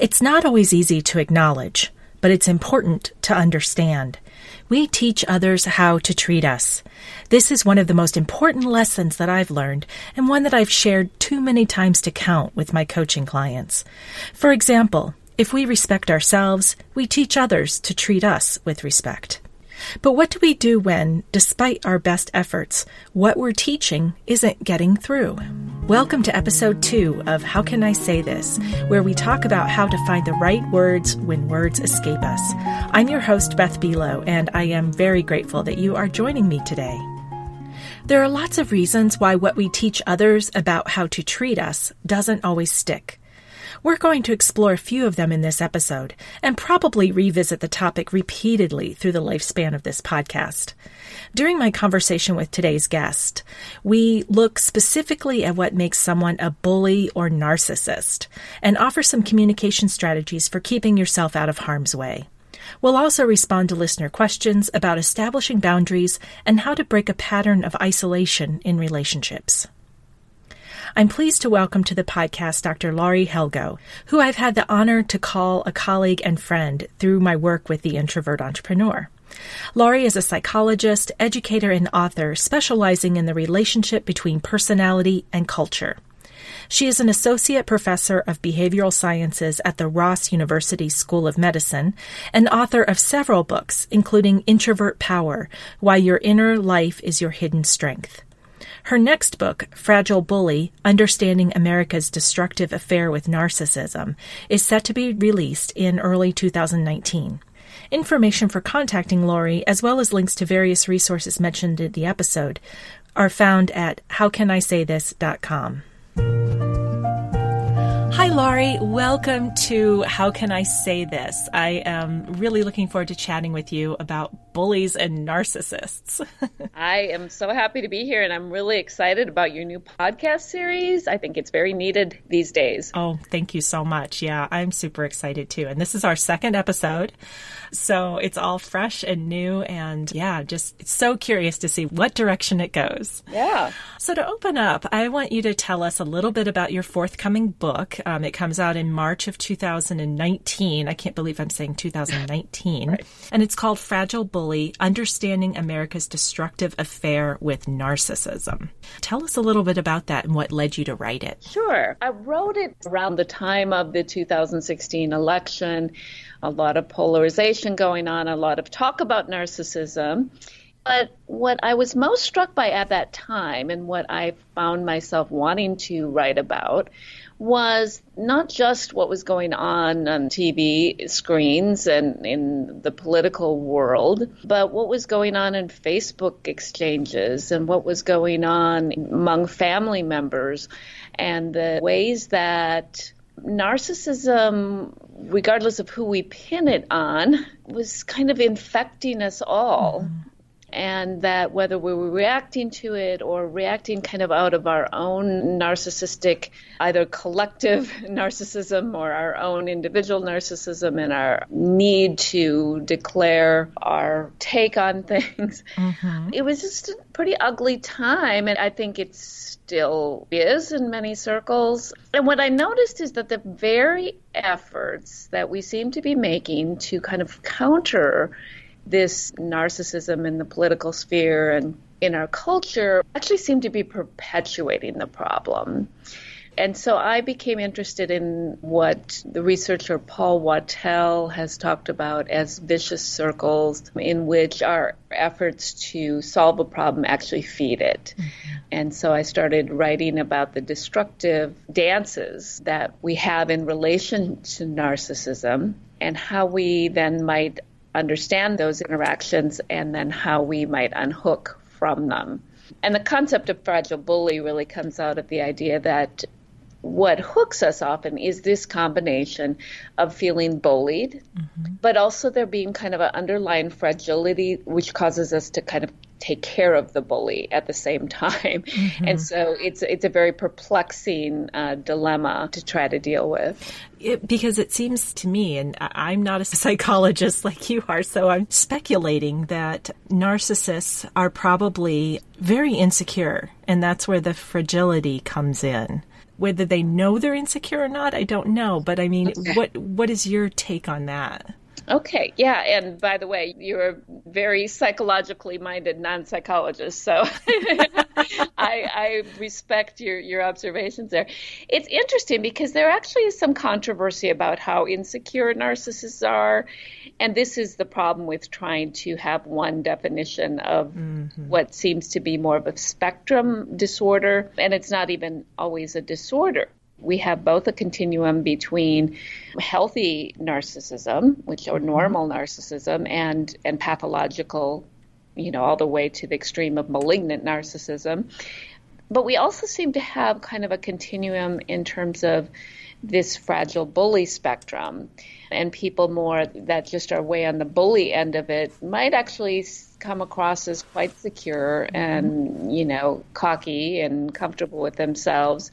It's not always easy to acknowledge, but it's important to understand. We teach others how to treat us. This is one of the most important lessons that I've learned and one that I've shared too many times to count with my coaching clients. For example, if we respect ourselves, we teach others to treat us with respect. But what do we do when, despite our best efforts, what we're teaching isn't getting through? Welcome to episode two of How Can I Say This, where we talk about how to find the right words when words escape us. I'm your host, Beth Buelow, and I am very grateful that you are joining me today. There are lots of reasons why what we teach others about how to treat us doesn't always stick. We're going to explore a few of them in this episode and probably revisit the topic repeatedly through the lifespan of this podcast. During my conversation with today's guest, we look specifically at what makes someone a bully or narcissist and offer some communication strategies for keeping yourself out of harm's way. We'll also respond to listener questions about establishing boundaries and how to break a pattern of isolation in relationships. I'm pleased to welcome to the podcast Dr. Laurie Helgoe, who I've had the honor to call a colleague and friend through my work with the Introvert Entrepreneur. Laurie is a psychologist, educator, and author specializing in the relationship between personality and culture. She is an associate professor of behavioral sciences at the Ross University School of Medicine and author of several books, including Introvert Power Why Your Inner Life is Your Hidden Strength. Her next book, Fragile Bully Understanding America's Destructive Affair with Narcissism, is set to be released in early 2019. Information for contacting Laurie, as well as links to various resources mentioned in the episode, are found at howcanisaythis.com. Hi, Laurie. Welcome to How Can I Say This? I am really looking forward to chatting with you about bullies and narcissists. I am so happy to be here, and I'm really excited about your new podcast series. I think it's very needed these days. Oh, thank you so much. Yeah, I'm super excited too. And this is our second episode. So it's all fresh and new. And yeah, just so curious to see what direction it goes. Yeah. So to open up, I want you to tell us a little bit about your forthcoming book. Um, it comes out in March of 2019. I can't believe I'm saying 2019. right. And it's called Fragile Bully Understanding America's Destructive Affair with Narcissism. Tell us a little bit about that and what led you to write it. Sure. I wrote it around the time of the 2016 election a lot of polarization going on, a lot of talk about narcissism. But what I was most struck by at that time and what I found myself wanting to write about was not just what was going on on TV screens and in the political world, but what was going on in Facebook exchanges and what was going on among family members and the ways that narcissism, regardless of who we pin it on, was kind of infecting us all. Mm-hmm. And that whether we were reacting to it or reacting kind of out of our own narcissistic, either collective narcissism or our own individual narcissism and our need to declare our take on things, mm-hmm. it was just a pretty ugly time. And I think it still is in many circles. And what I noticed is that the very efforts that we seem to be making to kind of counter this narcissism in the political sphere and in our culture actually seem to be perpetuating the problem. And so I became interested in what the researcher Paul Wachtel has talked about as vicious circles, in which our efforts to solve a problem actually feed it. Mm-hmm. And so I started writing about the destructive dances that we have in relation to narcissism and how we then might understand those interactions and then how we might unhook from them. And the concept of fragile bully really comes out of the idea that what hooks us often is this combination of feeling bullied, mm-hmm. but also there being kind of an underlying fragility, which causes us to kind of take care of the bully at the same time. Mm-hmm. And so it's it's a very perplexing uh, dilemma to try to deal with. It, because it seems to me, and I'm not a psychologist like you are, so I'm speculating that narcissists are probably very insecure, and that's where the fragility comes in Whether they know they're insecure or not, I don't know. But I mean, okay. what what is your take on that? Okay, yeah, and by the way, you're a very psychologically minded non-psychologist, so I, I, respect your your observations there. It's interesting because there actually is some controversy about how insecure narcissists are, and this is the problem with trying to have one definition of mm-hmm. what seems to be more of a spectrum disorder, and it's not even always a disorder we have both a continuum between healthy narcissism, which or mm-hmm. normal narcissism, and and pathological, you know, all the way to the extreme of malignant narcissism. But we also seem to have kind of a continuum in terms of this fragile bully spectrum, and people more that just are way on the bully end of it might actually come across as quite secure and you know cocky and comfortable with themselves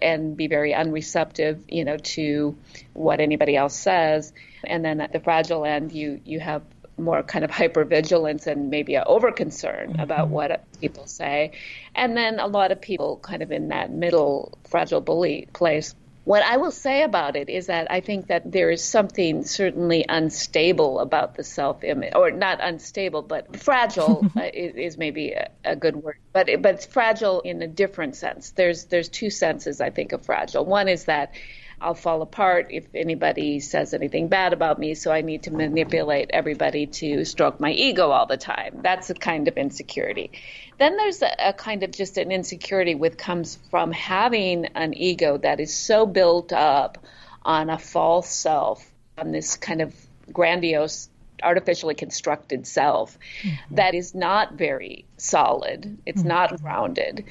and be very unreceptive you know to what anybody else says and then at the fragile end you you have more kind of hypervigilance and maybe an over concern mm-hmm. about what people say and then a lot of people kind of in that middle fragile bully place what I will say about it is that I think that there is something certainly unstable about the self image, or not unstable, but fragile uh, is, maybe a, a, good word, but but it's fragile in a different sense. There's there's two senses I think of fragile. One is that I'll fall apart if anybody says anything bad about me, so I need to manipulate everybody to stroke my ego all the time. That's a kind of insecurity. Then there's a, a kind of just an insecurity with comes from having an ego that is so built up on a false self, on this kind of grandiose artificially constructed self mm-hmm. that is not very solid. It's mm-hmm. not grounded.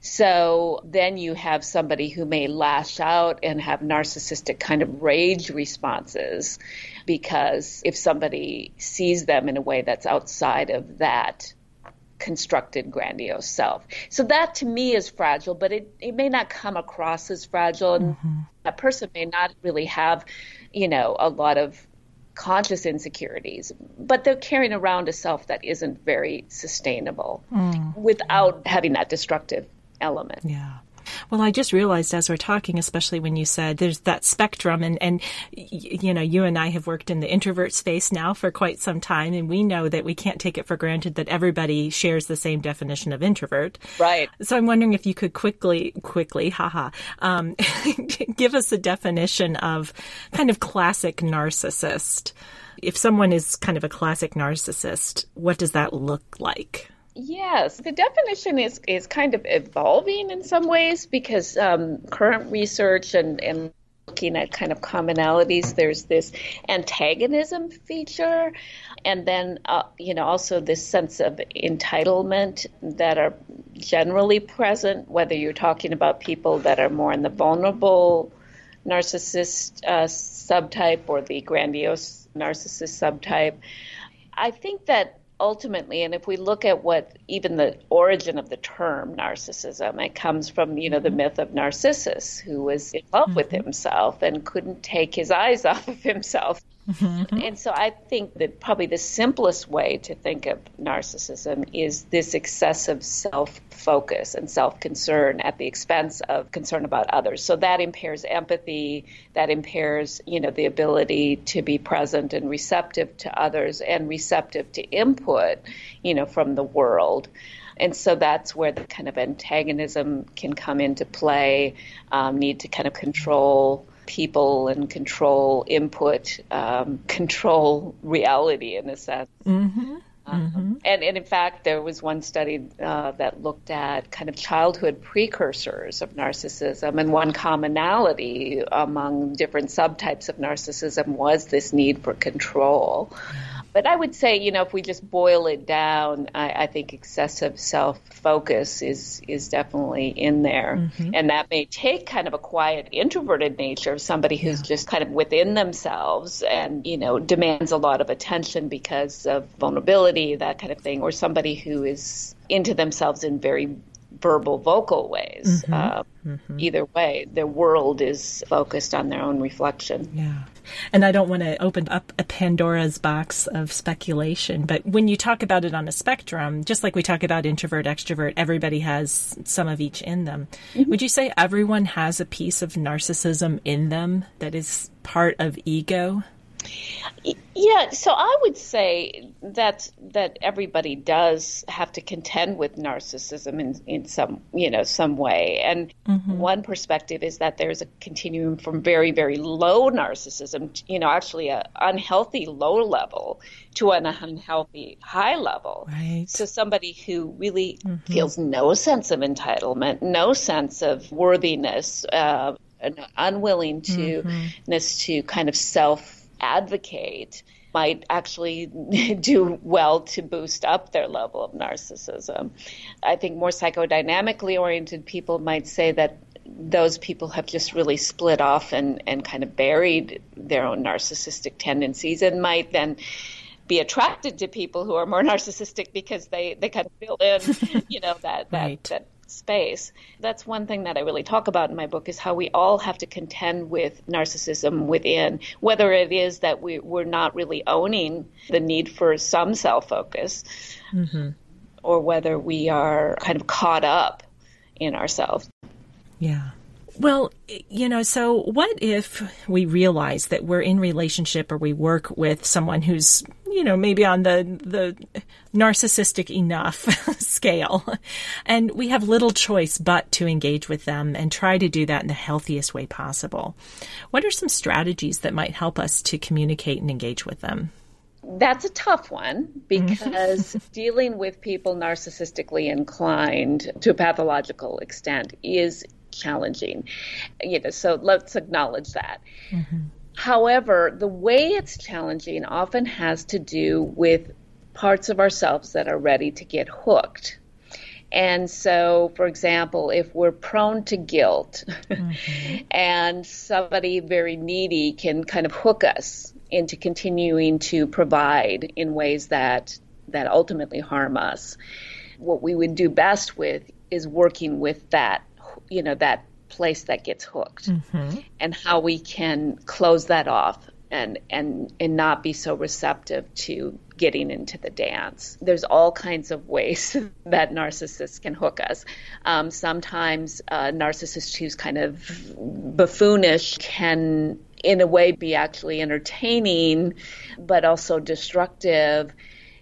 So then you have somebody who may lash out and have narcissistic kind of rage responses because if somebody sees them in a way that's outside of that constructed grandiose self. So that to me is fragile, but it, it may not come across as fragile. And mm-hmm. that person may not really have, you know, a lot of conscious insecurities, but they're carrying around a self that isn't very sustainable mm. without having that destructive element. Yeah. Well, I just realized as we're talking, especially when you said there's that spectrum, and and you know, you and I have worked in the introvert space now for quite some time, and we know that we can't take it for granted that everybody shares the same definition of introvert. Right. So I'm wondering if you could quickly, quickly, haha, um, give us a definition of kind of classic narcissist. If someone is kind of a classic narcissist, what does that look like? Yes, the definition is, is kind of evolving in some ways because um, current research and, and looking at kind of commonalities, there's this antagonism feature, and then uh, you know also this sense of entitlement that are generally present, whether you're talking about people that are more in the vulnerable narcissist uh, subtype or the grandiose narcissist subtype. I think that ultimately, and if we look at what even the origin of the term narcissism, it comes from you know the mm-hmm. myth of Narcissus, who was in love mm-hmm. with himself and couldn't take his eyes off of himself. Mm-hmm. And so I think that probably the simplest way to think of narcissism is this excessive self focus and self concern at the expense of concern about others. So that impairs empathy, that impairs, you know, the ability to be present and receptive to others and receptive to input, you know, from the world. And so that's where the kind of antagonism can come into play, um, need to kind of control people and control input, um, control reality in a sense. Mm-hmm. Um, mm-hmm. and, and, in fact, there was one study uh, that looked at kind of childhood precursors of narcissism, and one commonality among different subtypes of narcissism was this need for control. But I would say, you know, if we just boil it down, I, I think excessive self focus is is definitely in there, mm-hmm. and that may take kind of a quiet, introverted nature of somebody who's yeah. just kind of within themselves and you know demands a lot of attention because of vulnerability, that kind of thing, or somebody who is into themselves in very verbal vocal ways. Mm-hmm. Uh, mm-hmm. Either way, their world is focused on their own reflection. Yeah. And I don't want to open up a Pandora's box of speculation, but when you talk about it on a spectrum, just like we talk about introvert, extrovert, everybody has some of each in them. Mm-hmm. Would you say everyone has a piece of narcissism in them that is part of ego? Yeah, so I would say that that everybody does have to contend with narcissism in, in some you know some way. And mm-hmm. one perspective is that there's a continuum from very very low narcissism, you know, actually a unhealthy low level to an unhealthy high level. Right. So somebody who really mm-hmm. feels no sense of entitlement, no sense of worthiness, uh, unwilling to mm-hmm. to kind of self advocate might actually do well to boost up their level of narcissism. I think more psychodynamically oriented people might say that those people have just really split off and, and kind of buried their own narcissistic tendencies and might then be attracted to people who are more narcissistic because they, they kind of fill in, you know, that, that, right. that space. That's one thing that I really talk about in my book is how we all have to contend with narcissism within, whether it is that we, we're not really owning the need for some self focus, mm-hmm. or whether we are kind of caught up in ourselves. Yeah. Well, you know, so what if we realize that we're in relationship or we work with someone who's, you know, maybe on the the narcissistic enough scale and we have little choice but to engage with them and try to do that in the healthiest way possible. What are some strategies that might help us to communicate and engage with them? That's a tough one mm-hmm. because dealing with people narcissistically inclined to a pathological extent is challenging. You know, so let's acknowledge that. Mm-hmm. However, the way it's challenging often has to do with parts of ourselves that are ready to get hooked. And so, for example, if we're prone to guilt mm-hmm. and somebody very needy can kind of hook us into continuing to provide in ways that that ultimately harm us, what we would do best with is working with that you know that place that gets hooked mm-hmm. and how we can close that off and and and not be so receptive to getting into the dance. There's all kinds of ways that narcissists can hook us. Um, sometimes a narcissist who's kind of buffoonish can, in a way, be actually entertaining, but also destructive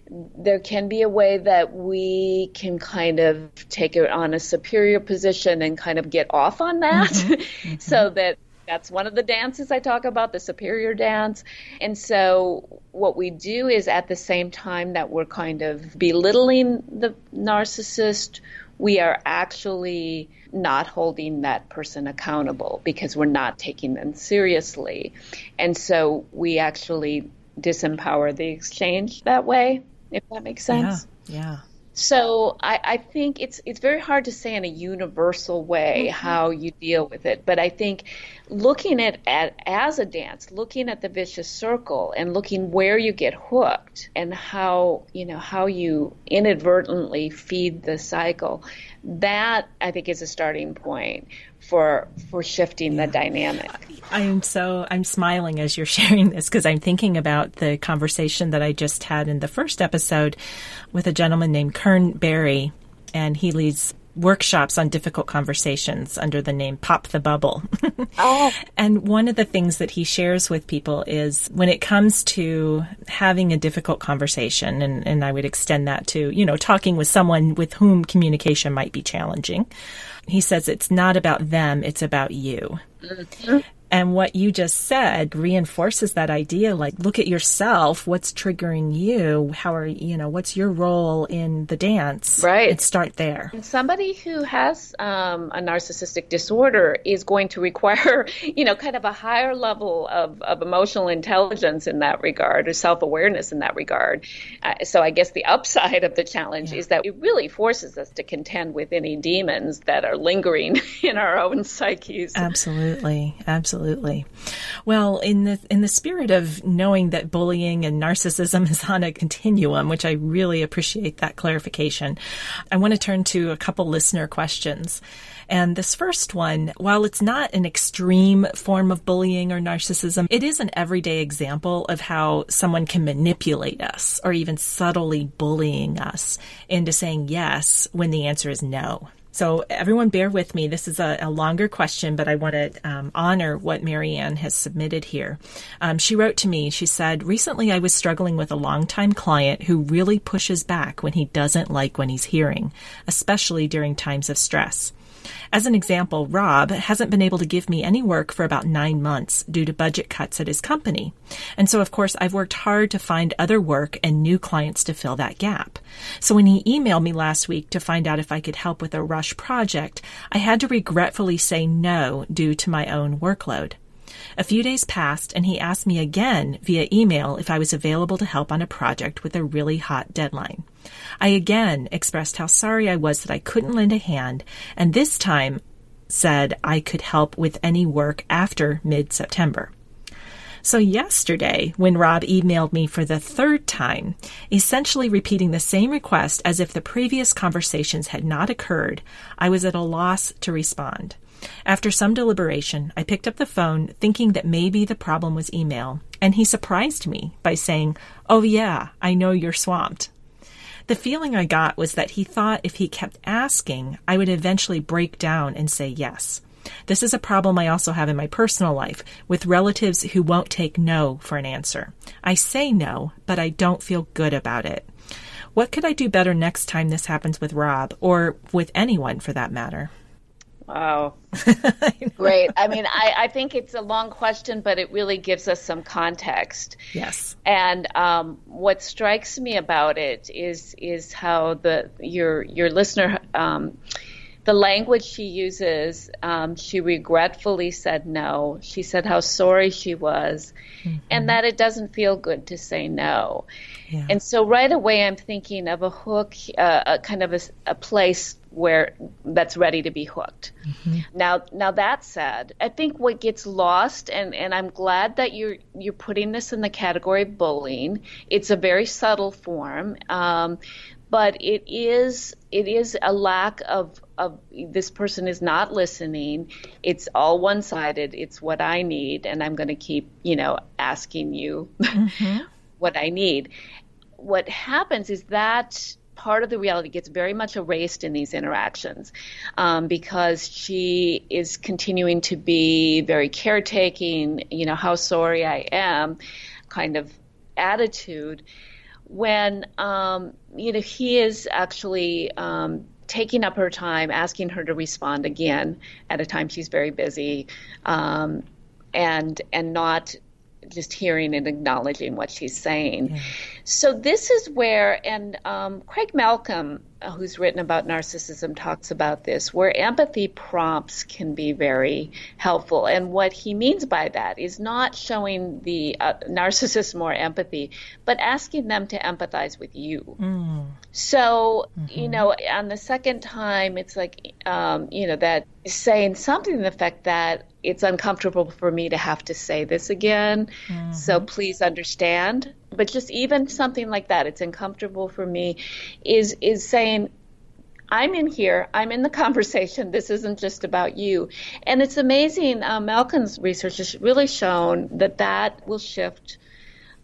there can be a way that we can kind of take it on a superior position and kind of get off on that mm-hmm. So that that's one of the dances I talk about, the superior dance. And so, what we do is at the same time that we're kind of belittling the narcissist, we are actually not holding that person accountable because we're not taking them seriously. And so, we actually disempower the exchange that way if that makes sense. Yeah. yeah. So I, I, think it's it's very hard to say in a universal way mm-hmm. how you deal with it, but I think looking at, at as a dance, looking at the vicious circle and looking where you get hooked and how you know how you inadvertently feed the cycle, that I think is a starting point for for shifting the dynamic. I'm so I'm smiling as you're sharing this because I'm thinking about the conversation that I just had in the first episode with a gentleman named Kern Berry, and he leads workshops on difficult conversations under the name Pop the Bubble. oh. And one of the things that he shares with people is when it comes to having a difficult conversation, and, and I would extend that to, you know, talking with someone with whom communication might be challenging. He says it's not about them, it's about you. Mm-hmm. And what you just said reinforces that idea like, look at yourself. What's triggering you? How are, you know, what's your role in the dance? Right. And start there. somebody who has um, a narcissistic disorder is going to require, you know, kind of a higher level of, of emotional intelligence in that regard or self awareness in that regard. Uh, so I guess the upside of the challenge yeah. is that it really forces us to contend with any demons that are lingering in our own psyches. Absolutely. Absolutely Absolutely. Well, in the in the spirit of knowing that bullying and narcissism is on a continuum, which I really appreciate that clarification, I want to turn to a couple listener questions. And this first one, while it's not an extreme form of bullying or narcissism, it is an everyday example of how someone can manipulate us or even subtly bullying us into saying yes when the answer is no. So, everyone, bear with me. This is a, a longer question, but I want to um, honor what Marianne has submitted here. Um, she wrote to me, she said, Recently I was struggling with a longtime client who really pushes back when he doesn't like when he's hearing, especially during times of stress. As an example, Rob hasn't been able to give me any work for about nine months due to budget cuts at his company. And so, of course, I've worked hard to find other work and new clients to fill that gap. So when he emailed me last week to find out if I could help with a rush project, I had to regretfully say no due to my own workload. A few days passed and he asked me again via email if I was available to help on a project with a really hot deadline. I again expressed how sorry I was that I couldn't lend a hand, and this time said I could help with any work after mid September. So, yesterday, when Rob emailed me for the third time, essentially repeating the same request as if the previous conversations had not occurred, I was at a loss to respond. After some deliberation, I picked up the phone thinking that maybe the problem was email, and he surprised me by saying, Oh, yeah, I know you're swamped. The feeling I got was that he thought if he kept asking, I would eventually break down and say yes. This is a problem I also have in my personal life with relatives who won't take no for an answer. I say no, but I don't feel good about it. What could I do better next time this happens with Rob, or with anyone for that matter? Wow. Great. I mean, I, I think it's a long question, but it really gives us some context. Yes. And um, what strikes me about it is is how the your your listener um, the language she uses, um, she regretfully said no. She said how sorry she was, mm-hmm. and that it doesn't feel good to say no. Yeah. And so right away, I'm thinking of a hook, uh, a kind of a, a place where that's ready to be hooked. Mm-hmm. Now, now that said, I think what gets lost, and, and I'm glad that you're you're putting this in the category of bullying. It's a very subtle form, um, but it is it is a lack of of this person is not listening. It's all one sided. It's what I need, and I'm going to keep you know asking you mm-hmm. what I need. What happens is that part of the reality gets very much erased in these interactions um, because she is continuing to be very caretaking, you know, how sorry I am kind of attitude when, um, you know, he is actually. Um, taking up her time, asking her to respond again at a time she's very busy, um, and and not just hearing and acknowledging what she's saying. Yeah. So this is where, and um, Craig Malkin, uh, who's written about narcissism, talks about this, where empathy prompts can be very helpful. And what he means by that is not showing the uh, narcissist more empathy, but asking them to empathize with you. Mm. So, mm-hmm. you know, on the second time, it's like, um, you know, that saying something to the effect that it's uncomfortable for me to have to say this again. Mm-hmm. So please understand. But just even something like that, it's uncomfortable for me, is is saying, I'm in here. I'm in the conversation. This isn't just about you. And it's amazing. Uh, Malkin's research has really shown that that will shift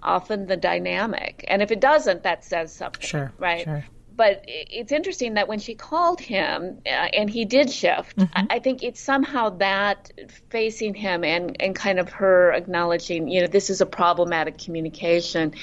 often the dynamic. And if it doesn't, that says something. Sure. Right. Sure but it's interesting that when she called him uh, and he did shift, mm-hmm. I, I, think it's somehow that facing him and, and kind of her acknowledging, you know, this is a problematic communication,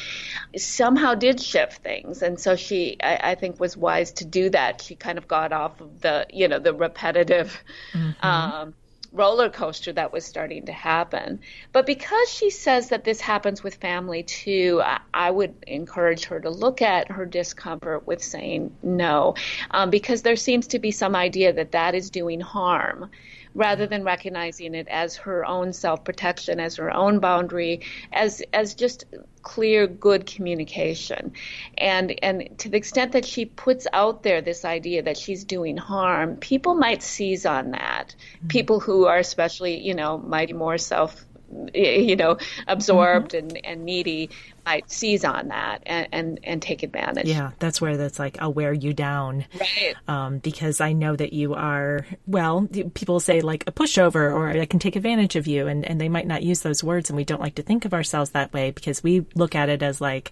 somehow did shift things. And so she, I, I think, was wise to do that. She kind of got off of the, you know, the repetitive. Mm-hmm. Um, roller coaster that was starting to happen. But because she says that this happens with family too, I, I would encourage her to look at her discomfort with saying no, um, because there seems to be some idea that that is doing harm rather than recognizing it as her own self protection, as her own boundary, as as just clear, good communication. And and to the extent that she puts out there this idea that she's doing harm, people might seize on that. Mm-hmm. People who are especially, you know, mighty more self you know, absorbed mm-hmm. and, and needy might seize on that and, and, and, take advantage. Yeah, that's where that's like, I'll wear you down. Right. Um, because I know that you are, well, people say like a pushover or I can take advantage of you. And, and they might not use those words. And we don't like to think of ourselves that way because we look at it as like,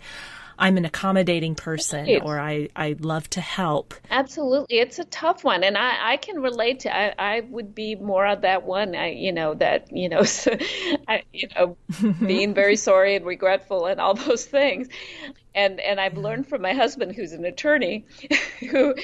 I'm an accommodating person or I, I love to help. Absolutely. It's a tough one. And I, I can relate to, I, I would be more of that one, I, you know, that, you know, I, you know, being very sorry and regretful and all those things and and I've learned from my husband who's an attorney who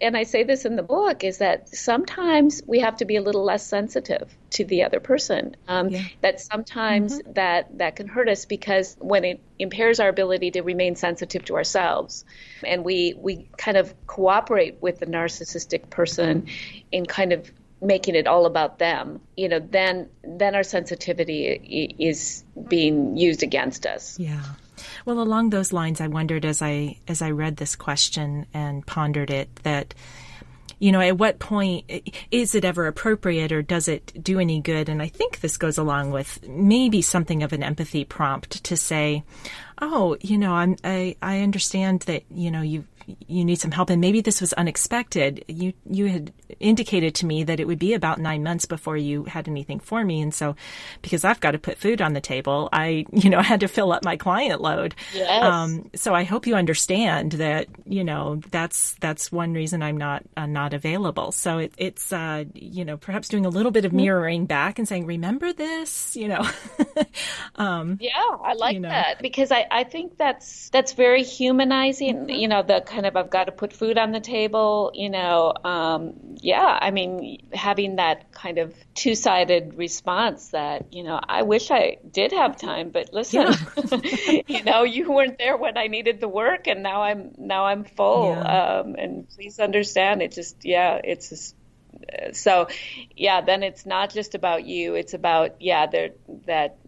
and I say this in the book is that sometimes we have to be a little less sensitive to the other person um, yeah. that sometimes mm-hmm. that that can hurt us because when it impairs our ability to remain sensitive to ourselves and we we kind of cooperate with the narcissistic person in kind of making it all about them you know then then our sensitivity is being used against us yeah well, along those lines, I wondered as I as I read this question and pondered it that you know, at what point is it ever appropriate or does it do any good? And I think this goes along with maybe something of an empathy prompt to say, oh, you know, I'm, I, I understand that, you know, you you need some help and maybe this was unexpected. You you had indicated to me that it would be about 9 months before you had anything for me and so because I've got to put food on the table, I you know had to fill up my client load. Yes. Um, so I hope you understand that, you know, that's that's one reason I'm not uh, not available. So it, it's uh, you know, perhaps doing a little bit of mm-hmm. mirroring back and saying remember this, you know. um, yeah, I like you know. that because I I think that's that's very humanizing, mm-hmm. you know, the kind of I've got to put food on the table, you know, um, yeah, I mean, having that kind of two sided response that, you know, I wish I did have time, but listen, yeah. you know, you weren't there when I needed the work and now I'm, now I'm full. Yeah. Um, and please understand it just, yeah, it's just, so yeah, then it's not just about you. It's about, yeah, there, that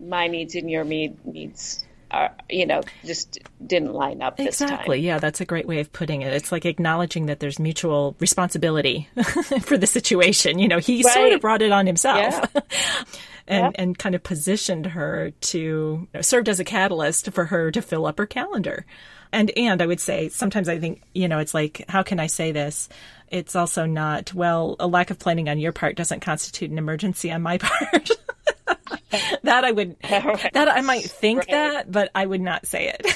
my needs and your needs are, you know, just didn't line up exactly. Yeah, that's a great way of putting it. It's like acknowledging that there's mutual responsibility for the situation. You know, he right. sort of brought it on himself. Yeah. and, and kind of positioned her to you know, served as a catalyst for her to fill up her calendar. And and I would say sometimes I think you know it's like how can I say this? It's also not well a lack of planning on your part doesn't constitute an emergency on my part. that I would right. that I might think right. that, but I would not say it.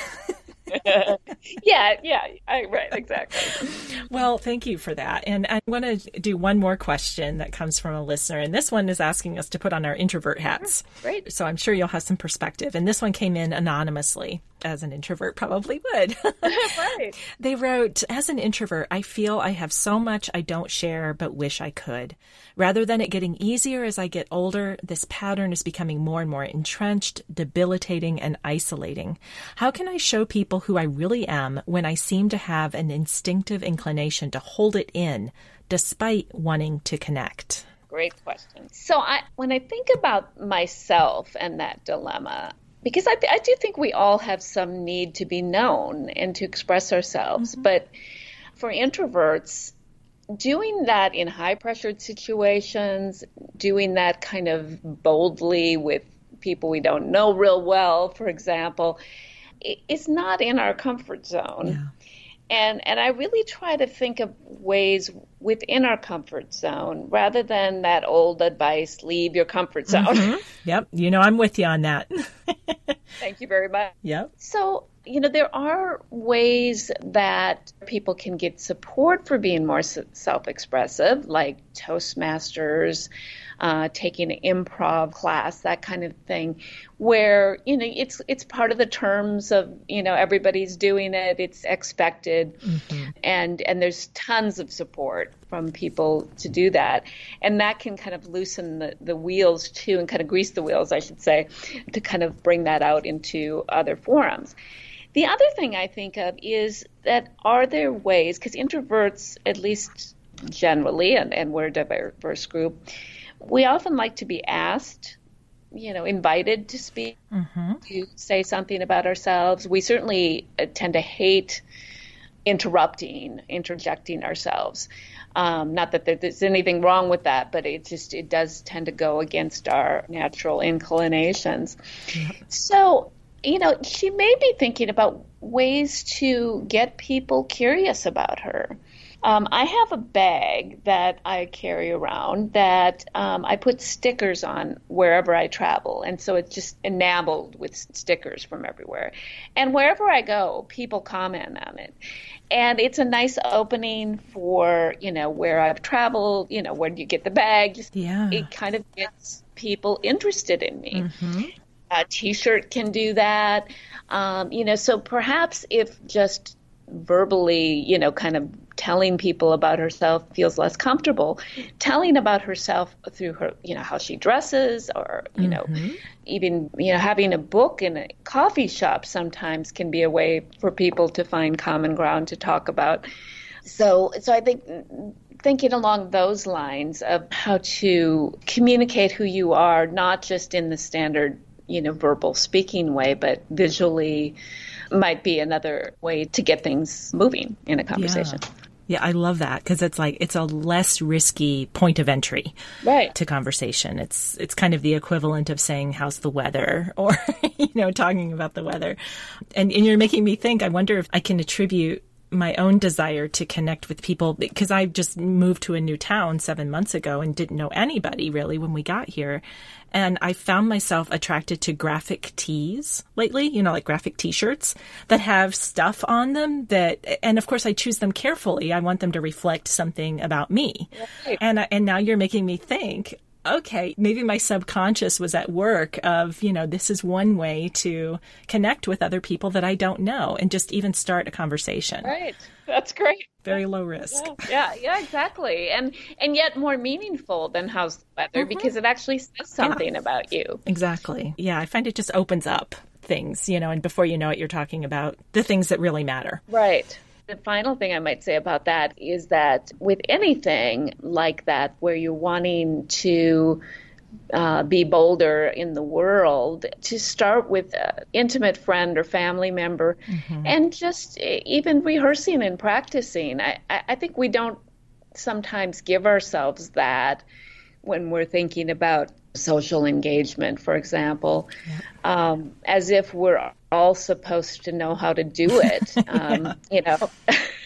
yeah, yeah, I, right, exactly. Well, thank you for that. And I want to do one more question that comes from a listener. And this one is asking us to put on our introvert hats. Great. So I'm sure you'll have some perspective. And this one came in anonymously, as an introvert probably would. right. They wrote, As an introvert, I feel I have so much I don't share but wish I could. Rather than it getting easier as I get older, this pattern is becoming more and more entrenched, debilitating, and isolating. How can I show people who I really am when I seem to have an instinctive inclination to hold it in despite wanting to connect? Great question. So, I, when I think about myself and that dilemma, because I, I do think we all have some need to be known and to express ourselves, mm-hmm. but for introverts, doing that in high pressured situations, doing that kind of boldly with people we don't know real well, for example, is not in our comfort zone. Yeah. And and I really try to think of ways within our comfort zone rather than that old advice leave your comfort zone. Mm-hmm. Yep, you know I'm with you on that. Thank you very much. Yep. So you know, there are ways that people can get support for being more self expressive, like Toastmasters, uh, taking an improv class, that kind of thing, where, you know, it's, it's part of the terms of, you know, everybody's doing it, it's expected, mm-hmm. and, and there's tons of support from people to do that. And that can kind of loosen the, the wheels too, and kind of grease the wheels, I should say, to kind of bring that out into other forums. The other thing I think of is that are there ways, because introverts, at least generally, and, and we're a diverse group, we often like to be asked, you know, invited to speak, mm-hmm. to say something about ourselves. We certainly uh, tend to hate interrupting, interjecting ourselves. Um, not that there's anything wrong with that, but it just it does tend to go against our natural inclinations. So, you know, she may be thinking about ways to get people curious about her. Um, I have a bag that I carry around that um, I put stickers on wherever I travel. And so it's just enameled with stickers from everywhere. And wherever I go, people comment on it. And it's a nice opening for, you know, where I've traveled, you know, where do you get the bag? Just, yeah. It kind of gets people interested in me. Mm-hmm. A t shirt can do that. Um, you know, so perhaps if just verbally, you know, kind of telling people about herself feels less comfortable. Telling about herself through her, you know, how she dresses or, you mm-hmm. know, even, you know, having a book in a coffee shop sometimes can be a way for people to find common ground to talk about. So, so I think thinking along those lines of how to communicate who you are, not just in the standard, you know, verbal speaking way, but visually might be another way to get things moving in a conversation. Yeah. Yeah, I love that because it's like it's a less risky point of entry right. to conversation. It's it's kind of the equivalent of saying how's the weather or you know talking about the weather. And and you're making me think I wonder if I can attribute my own desire to connect with people because I just moved to a new town 7 months ago and didn't know anybody really when we got here and I found myself attracted to graphic tees lately, you know, like graphic t shirts that have stuff on them that, and of course I choose them carefully. I want them to reflect something about me. Right. And, and now you're making me think, okay, maybe my subconscious was at work of, you know, this is one way to connect with other people that I don't know and just even start a conversation. Right. That's great. Very low risk. Yeah, yeah, yeah exactly. And and yet more meaningful than how's the weather mm-hmm. because it actually says something yeah. about you. Exactly. Yeah, I find it just opens up things, you know, and before you know it you're talking about the things that really matter. Right. The final thing I might say about that is that with anything like that, where you're wanting to uh, be bolder in the world, to start with an intimate friend or family member, mm-hmm. and just even rehearsing and practicing. I, I think we don't sometimes give ourselves that when we're thinking about social engagement, for example, yeah. um, as if we're all supposed to know how to do it. Um, You know.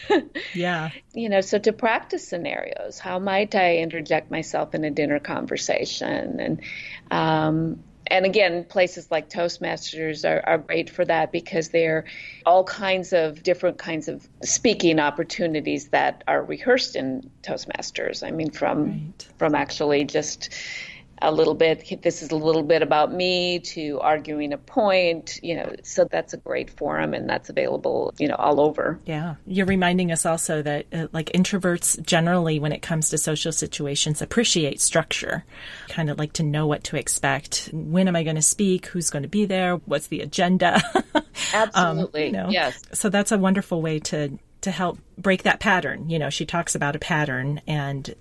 yeah. You know, so to practice scenarios, how might I interject myself in a dinner conversation, and um, and again, places like Toastmasters are, are, great for that because they're all kinds of different kinds of speaking opportunities that are rehearsed in Toastmasters. I mean, from right. from actually just a little bit this is a little bit about me to arguing a point you know so that's a great forum and that's available you know all over. Yeah. You're reminding us also that uh, like introverts generally when it comes to social situations appreciate structure. Kind of like to know what to expect. When am i going to speak? Who's going to be there? What's the agenda? Absolutely um, you know? yes. So that's a wonderful way to to help break that pattern. You know, she talks about a pattern and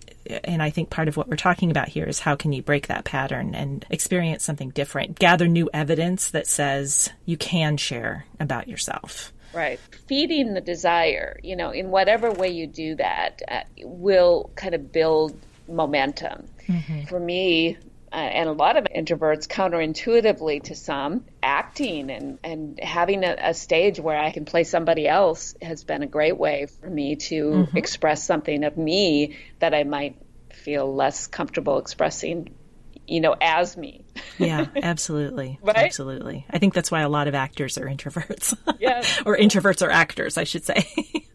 and I think part of what we're talking about here is how can you break that pattern and experience something different, gather new evidence that says you can share about yourself. Right. Feeding the desire, you know, in whatever way you do that, uh, will kind of build momentum. Mm-hmm. For me, uh, and a lot of introverts counterintuitively to some acting and, and having a, a, stage where i can play somebody else has been a great way for me to mm-hmm. express something of me that i might feel less comfortable expressing you know as me. Yeah absolutely. Right? absolutely. I think that's why a lot of actors are introverts. Yeah or introverts are actors i should say.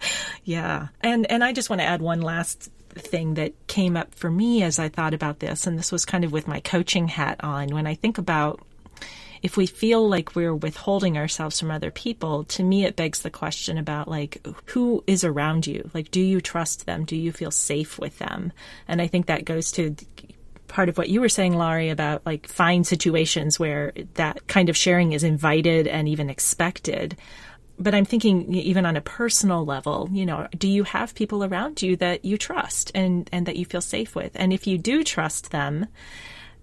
Yeah. And and i just want to add one last thing that came up for me as I thought about this, and this was kind of with my coaching hat on. When I think about if we feel like we're withholding ourselves from other people, to me it begs the question about like who is around you? Like, do you trust them? Do you feel safe with them? And I think that goes to part of what you were saying, Laurie, about like find situations where that kind of sharing is invited and even expected but I'm thinking even on a personal level, you know, do you have people around you that you trust and, and that you feel safe with? And if you do trust them,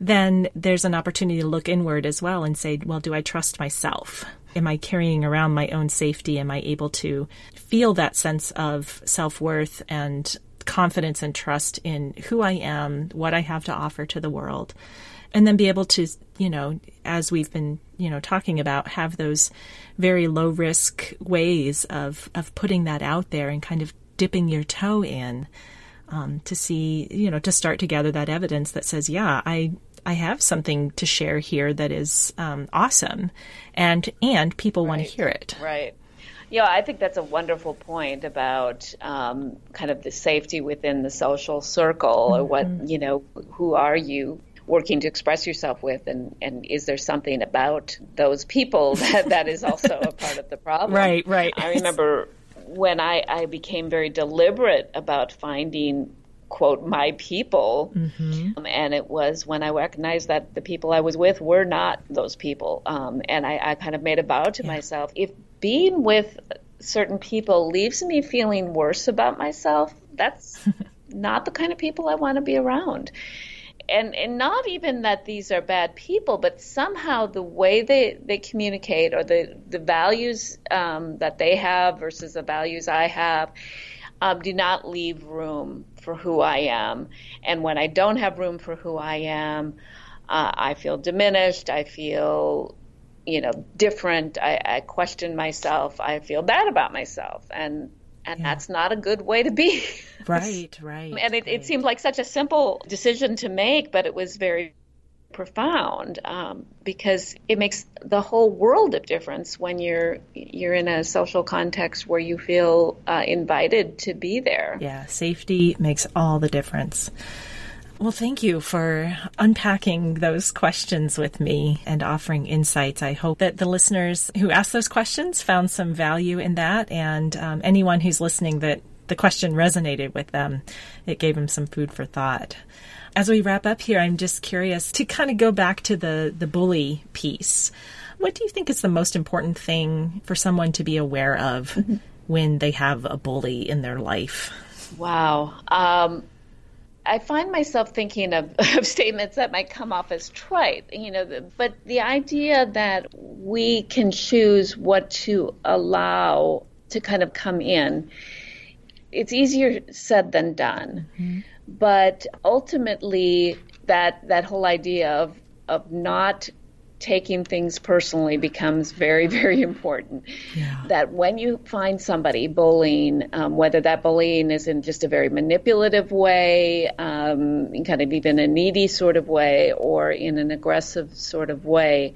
then there's an opportunity to look inward as well and say, well, do I trust myself? Am I carrying around my own safety? Am I able to feel that sense of self worth and confidence and trust in who I am, what I have to offer to the world? And then be able to, you know, as we've been, you know, talking about, have those very low risk ways of, of putting that out there and kind of dipping your toe in um, to see, you know, to start to gather that evidence that says, yeah, I, I have something to share here that is um, awesome, and and people right. want to hear it. Right. Yeah, I think that's a wonderful point about um, kind of the safety within the social circle, mm-hmm. or what you know, who are you working to express yourself with, and and is there something about those people that that is also a part of the problem? Right. Right. I remember when I, I became very deliberate about finding quote my people mm-hmm. um, and it was when i recognized that the people i was with were not those people um, and I, I, kind of made a vow to yeah. myself if being with certain people leaves me feeling worse about myself that's not the kind of people i want to be around and and not even that these are bad people, but somehow the way they, they communicate or the the values um, that they have versus the values I have um, do not leave room for who I am. And when I don't have room for who I am, uh, I feel diminished. I feel, you know, different. I, I, question myself. I feel bad about myself, and and yeah. that's not a good way to be. right, right. and it, right. it seemed like such a simple decision to make, but it was very profound um, because it makes the whole world of difference when you're you're in a social context where you feel uh, invited to be there. Yeah, safety makes all the difference. Well, thank you for unpacking those questions with me and offering insights. I hope that the listeners who asked those questions found some value in that, and um, anyone who's listening that the question resonated with them, it gave them some food for thought. As we wrap up here, I'm just curious to kind of go back to the, the bully piece. What do you think is the most important thing for someone to be aware of mm-hmm. when they have a bully in their life? Wow. Um, I find myself thinking of, of, statements that might come off as trite, you know, but the idea that we can choose what to allow to kind of come in, it's easier said than done. Mm-hmm. But ultimately, that that whole idea of of not taking things personally becomes very, very important. Yeah. That when you find somebody bullying, um, whether that bullying is in just a very manipulative way, um, kind of even a needy sort of way, or in an aggressive sort of way,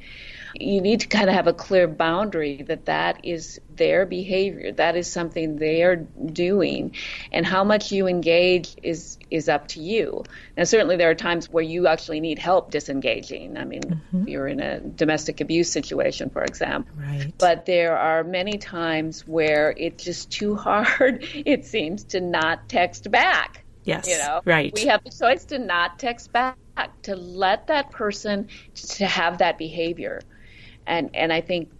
you need to kind of have a clear boundary that that is their behavior that is something they are doing and how much you engage is is up to you. Now certainly there are times where you actually need help disengaging. I mean mm-hmm. you're in a domestic abuse situation for example. Right. but there are many times where it's just too hard it seems to not text back. Yes. You know? Right. We have the choice to not text back to let that person to have that behavior and and I think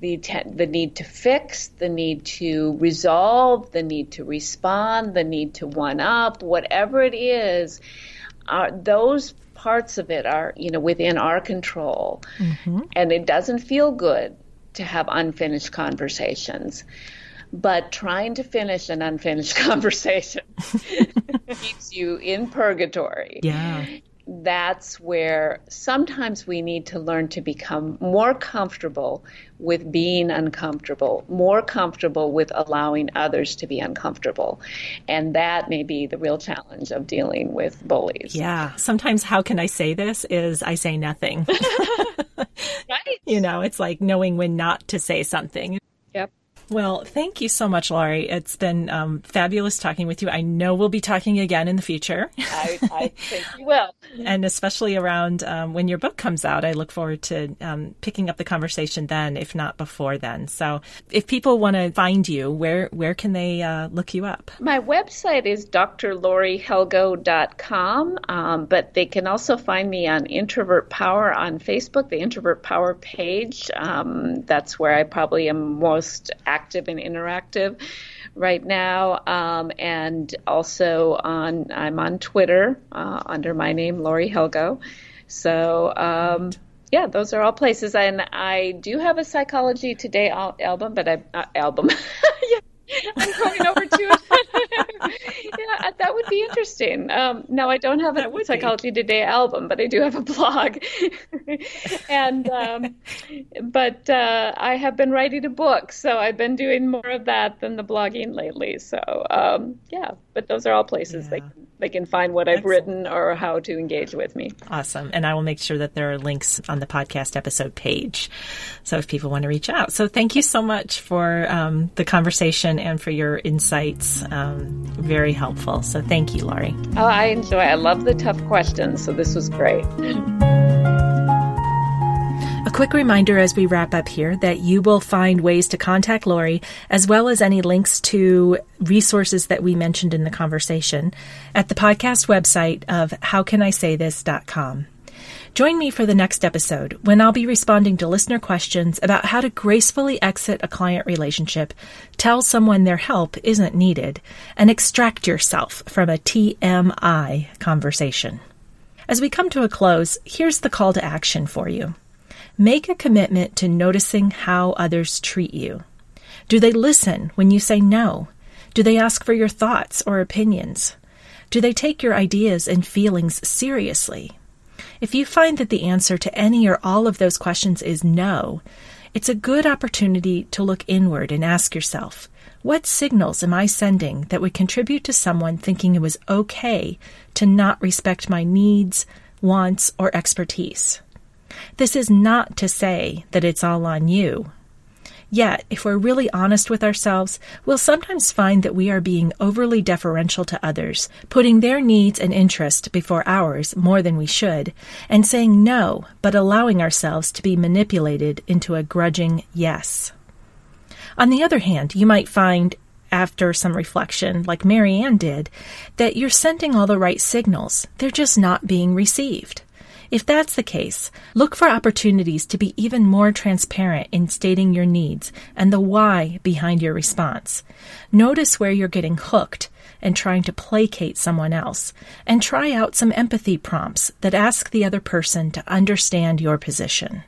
the the need to fix, the need to resolve, the need to respond, the need to one up, whatever it is, are those parts of it are you know within our control, mm-hmm. and it doesn't feel good to have unfinished conversations. But trying to finish an unfinished conversation keeps you in purgatory. Yeah that's where sometimes we need to learn to become more comfortable with being uncomfortable, more comfortable with allowing others to be uncomfortable. And that may be the real challenge of dealing with bullies. Yeah. Sometimes, how can I say this? Is I say nothing. right. You know, it's like knowing when not to say something. Well, thank you so much, Laurie. It's been um, fabulous talking with you. I know we'll be talking again in the future. I, I think you will. and especially around um, when your book comes out, I look forward to um, picking up the conversation then, if not before then. So, if people want to find you, where where can they uh, look you up? My website is drlauriehelgoe.com, um, but they can also find me on Introvert Power on Facebook, the Introvert Power page. Um, that's where I probably am most active and interactive right now, um, and also on I'm on Twitter uh, under my name, Laurie Helgoe. So um, yeah, those are all places, and I do have a Psychology Today al- album, but I uh, album. yeah. I'm going over to it. Yeah, that would be interesting. Um, no, I don't have a Psychology be. Today album, but I do have a blog. and um, but uh, I have been writing a book, so I've been doing more of that than the blogging lately. So um, yeah, but those are all places yeah. they they can find what I've Excellent. written or how to engage with me. Awesome, and I will make sure that there are links on the podcast episode page, so if people want to reach out. So thank you so much for um, the conversation and for your insights. Um, very helpful. So thank you, Laurie. Oh, I enjoy. I love the tough questions. So this was great. Quick reminder as we wrap up here that you will find ways to contact Laurie, as well as any links to resources that we mentioned in the conversation, at the podcast website of howcanisaythis.com. Join me for the next episode when I'll be responding to listener questions about how to gracefully exit a client relationship, tell someone their help isn't needed, and extract yourself from a TMI conversation. As we come to a close, here's the call to action for you. Make a commitment to noticing how others treat you. Do they listen when you say no? Do they ask for your thoughts or opinions? Do they take your ideas and feelings seriously? If you find that the answer to any or all of those questions is no, it's a good opportunity to look inward and ask yourself, what signals am I sending that would contribute to someone thinking it was okay to not respect my needs, wants, or expertise? This is not to say that it's all on you. Yet, if we're really honest with ourselves, we'll sometimes find that we are being overly deferential to others, putting their needs and interests before ours more than we should, and saying no, but allowing ourselves to be manipulated into a grudging yes. On the other hand, you might find after some reflection, like Marianne did, that you're sending all the right signals. They're just not being received. If that's the case, look for opportunities to be even more transparent in stating your needs and the why behind your response. Notice where you're getting hooked and trying to placate someone else, and try out some empathy prompts that ask the other person to understand your position.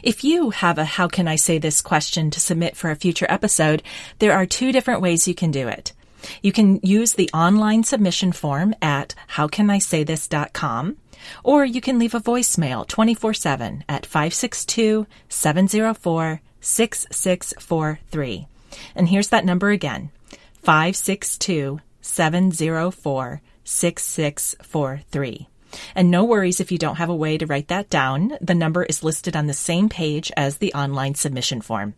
If you have a how can I say this question to submit for a future episode, there are two different ways you can do it. You can use the online submission form at howcanisaythis.com or you can leave a voicemail 24 7 at 562 704 6643. And here's that number again 562 704 6643. And no worries if you don't have a way to write that down. The number is listed on the same page as the online submission form.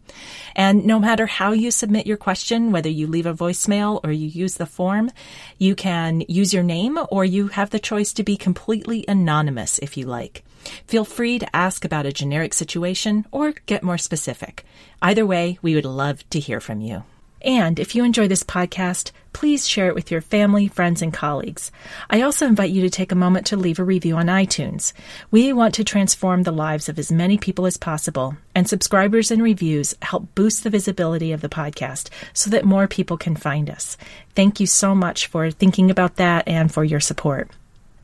And no matter how you submit your question, whether you leave a voicemail or you use the form, you can use your name or you have the choice to be completely anonymous if you like. Feel free to ask about a generic situation or get more specific. Either way, we would love to hear from you. And if you enjoy this podcast, please share it with your family, friends, and colleagues. I also invite you to take a moment to leave a review on iTunes. We want to transform the lives of as many people as possible, and subscribers and reviews help boost the visibility of the podcast so that more people can find us. Thank you so much for thinking about that and for your support.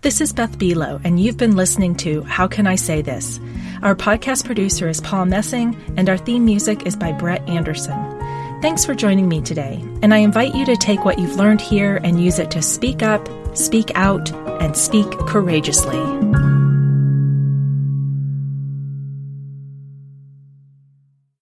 This is Beth Buelow, and you've been listening to How Can I Say This? Our podcast producer is Paul Messing, and our theme music is by Brett Anderson. Thanks for joining me today, and I invite you to take what you've learned here and use it to speak up, speak out, and speak courageously.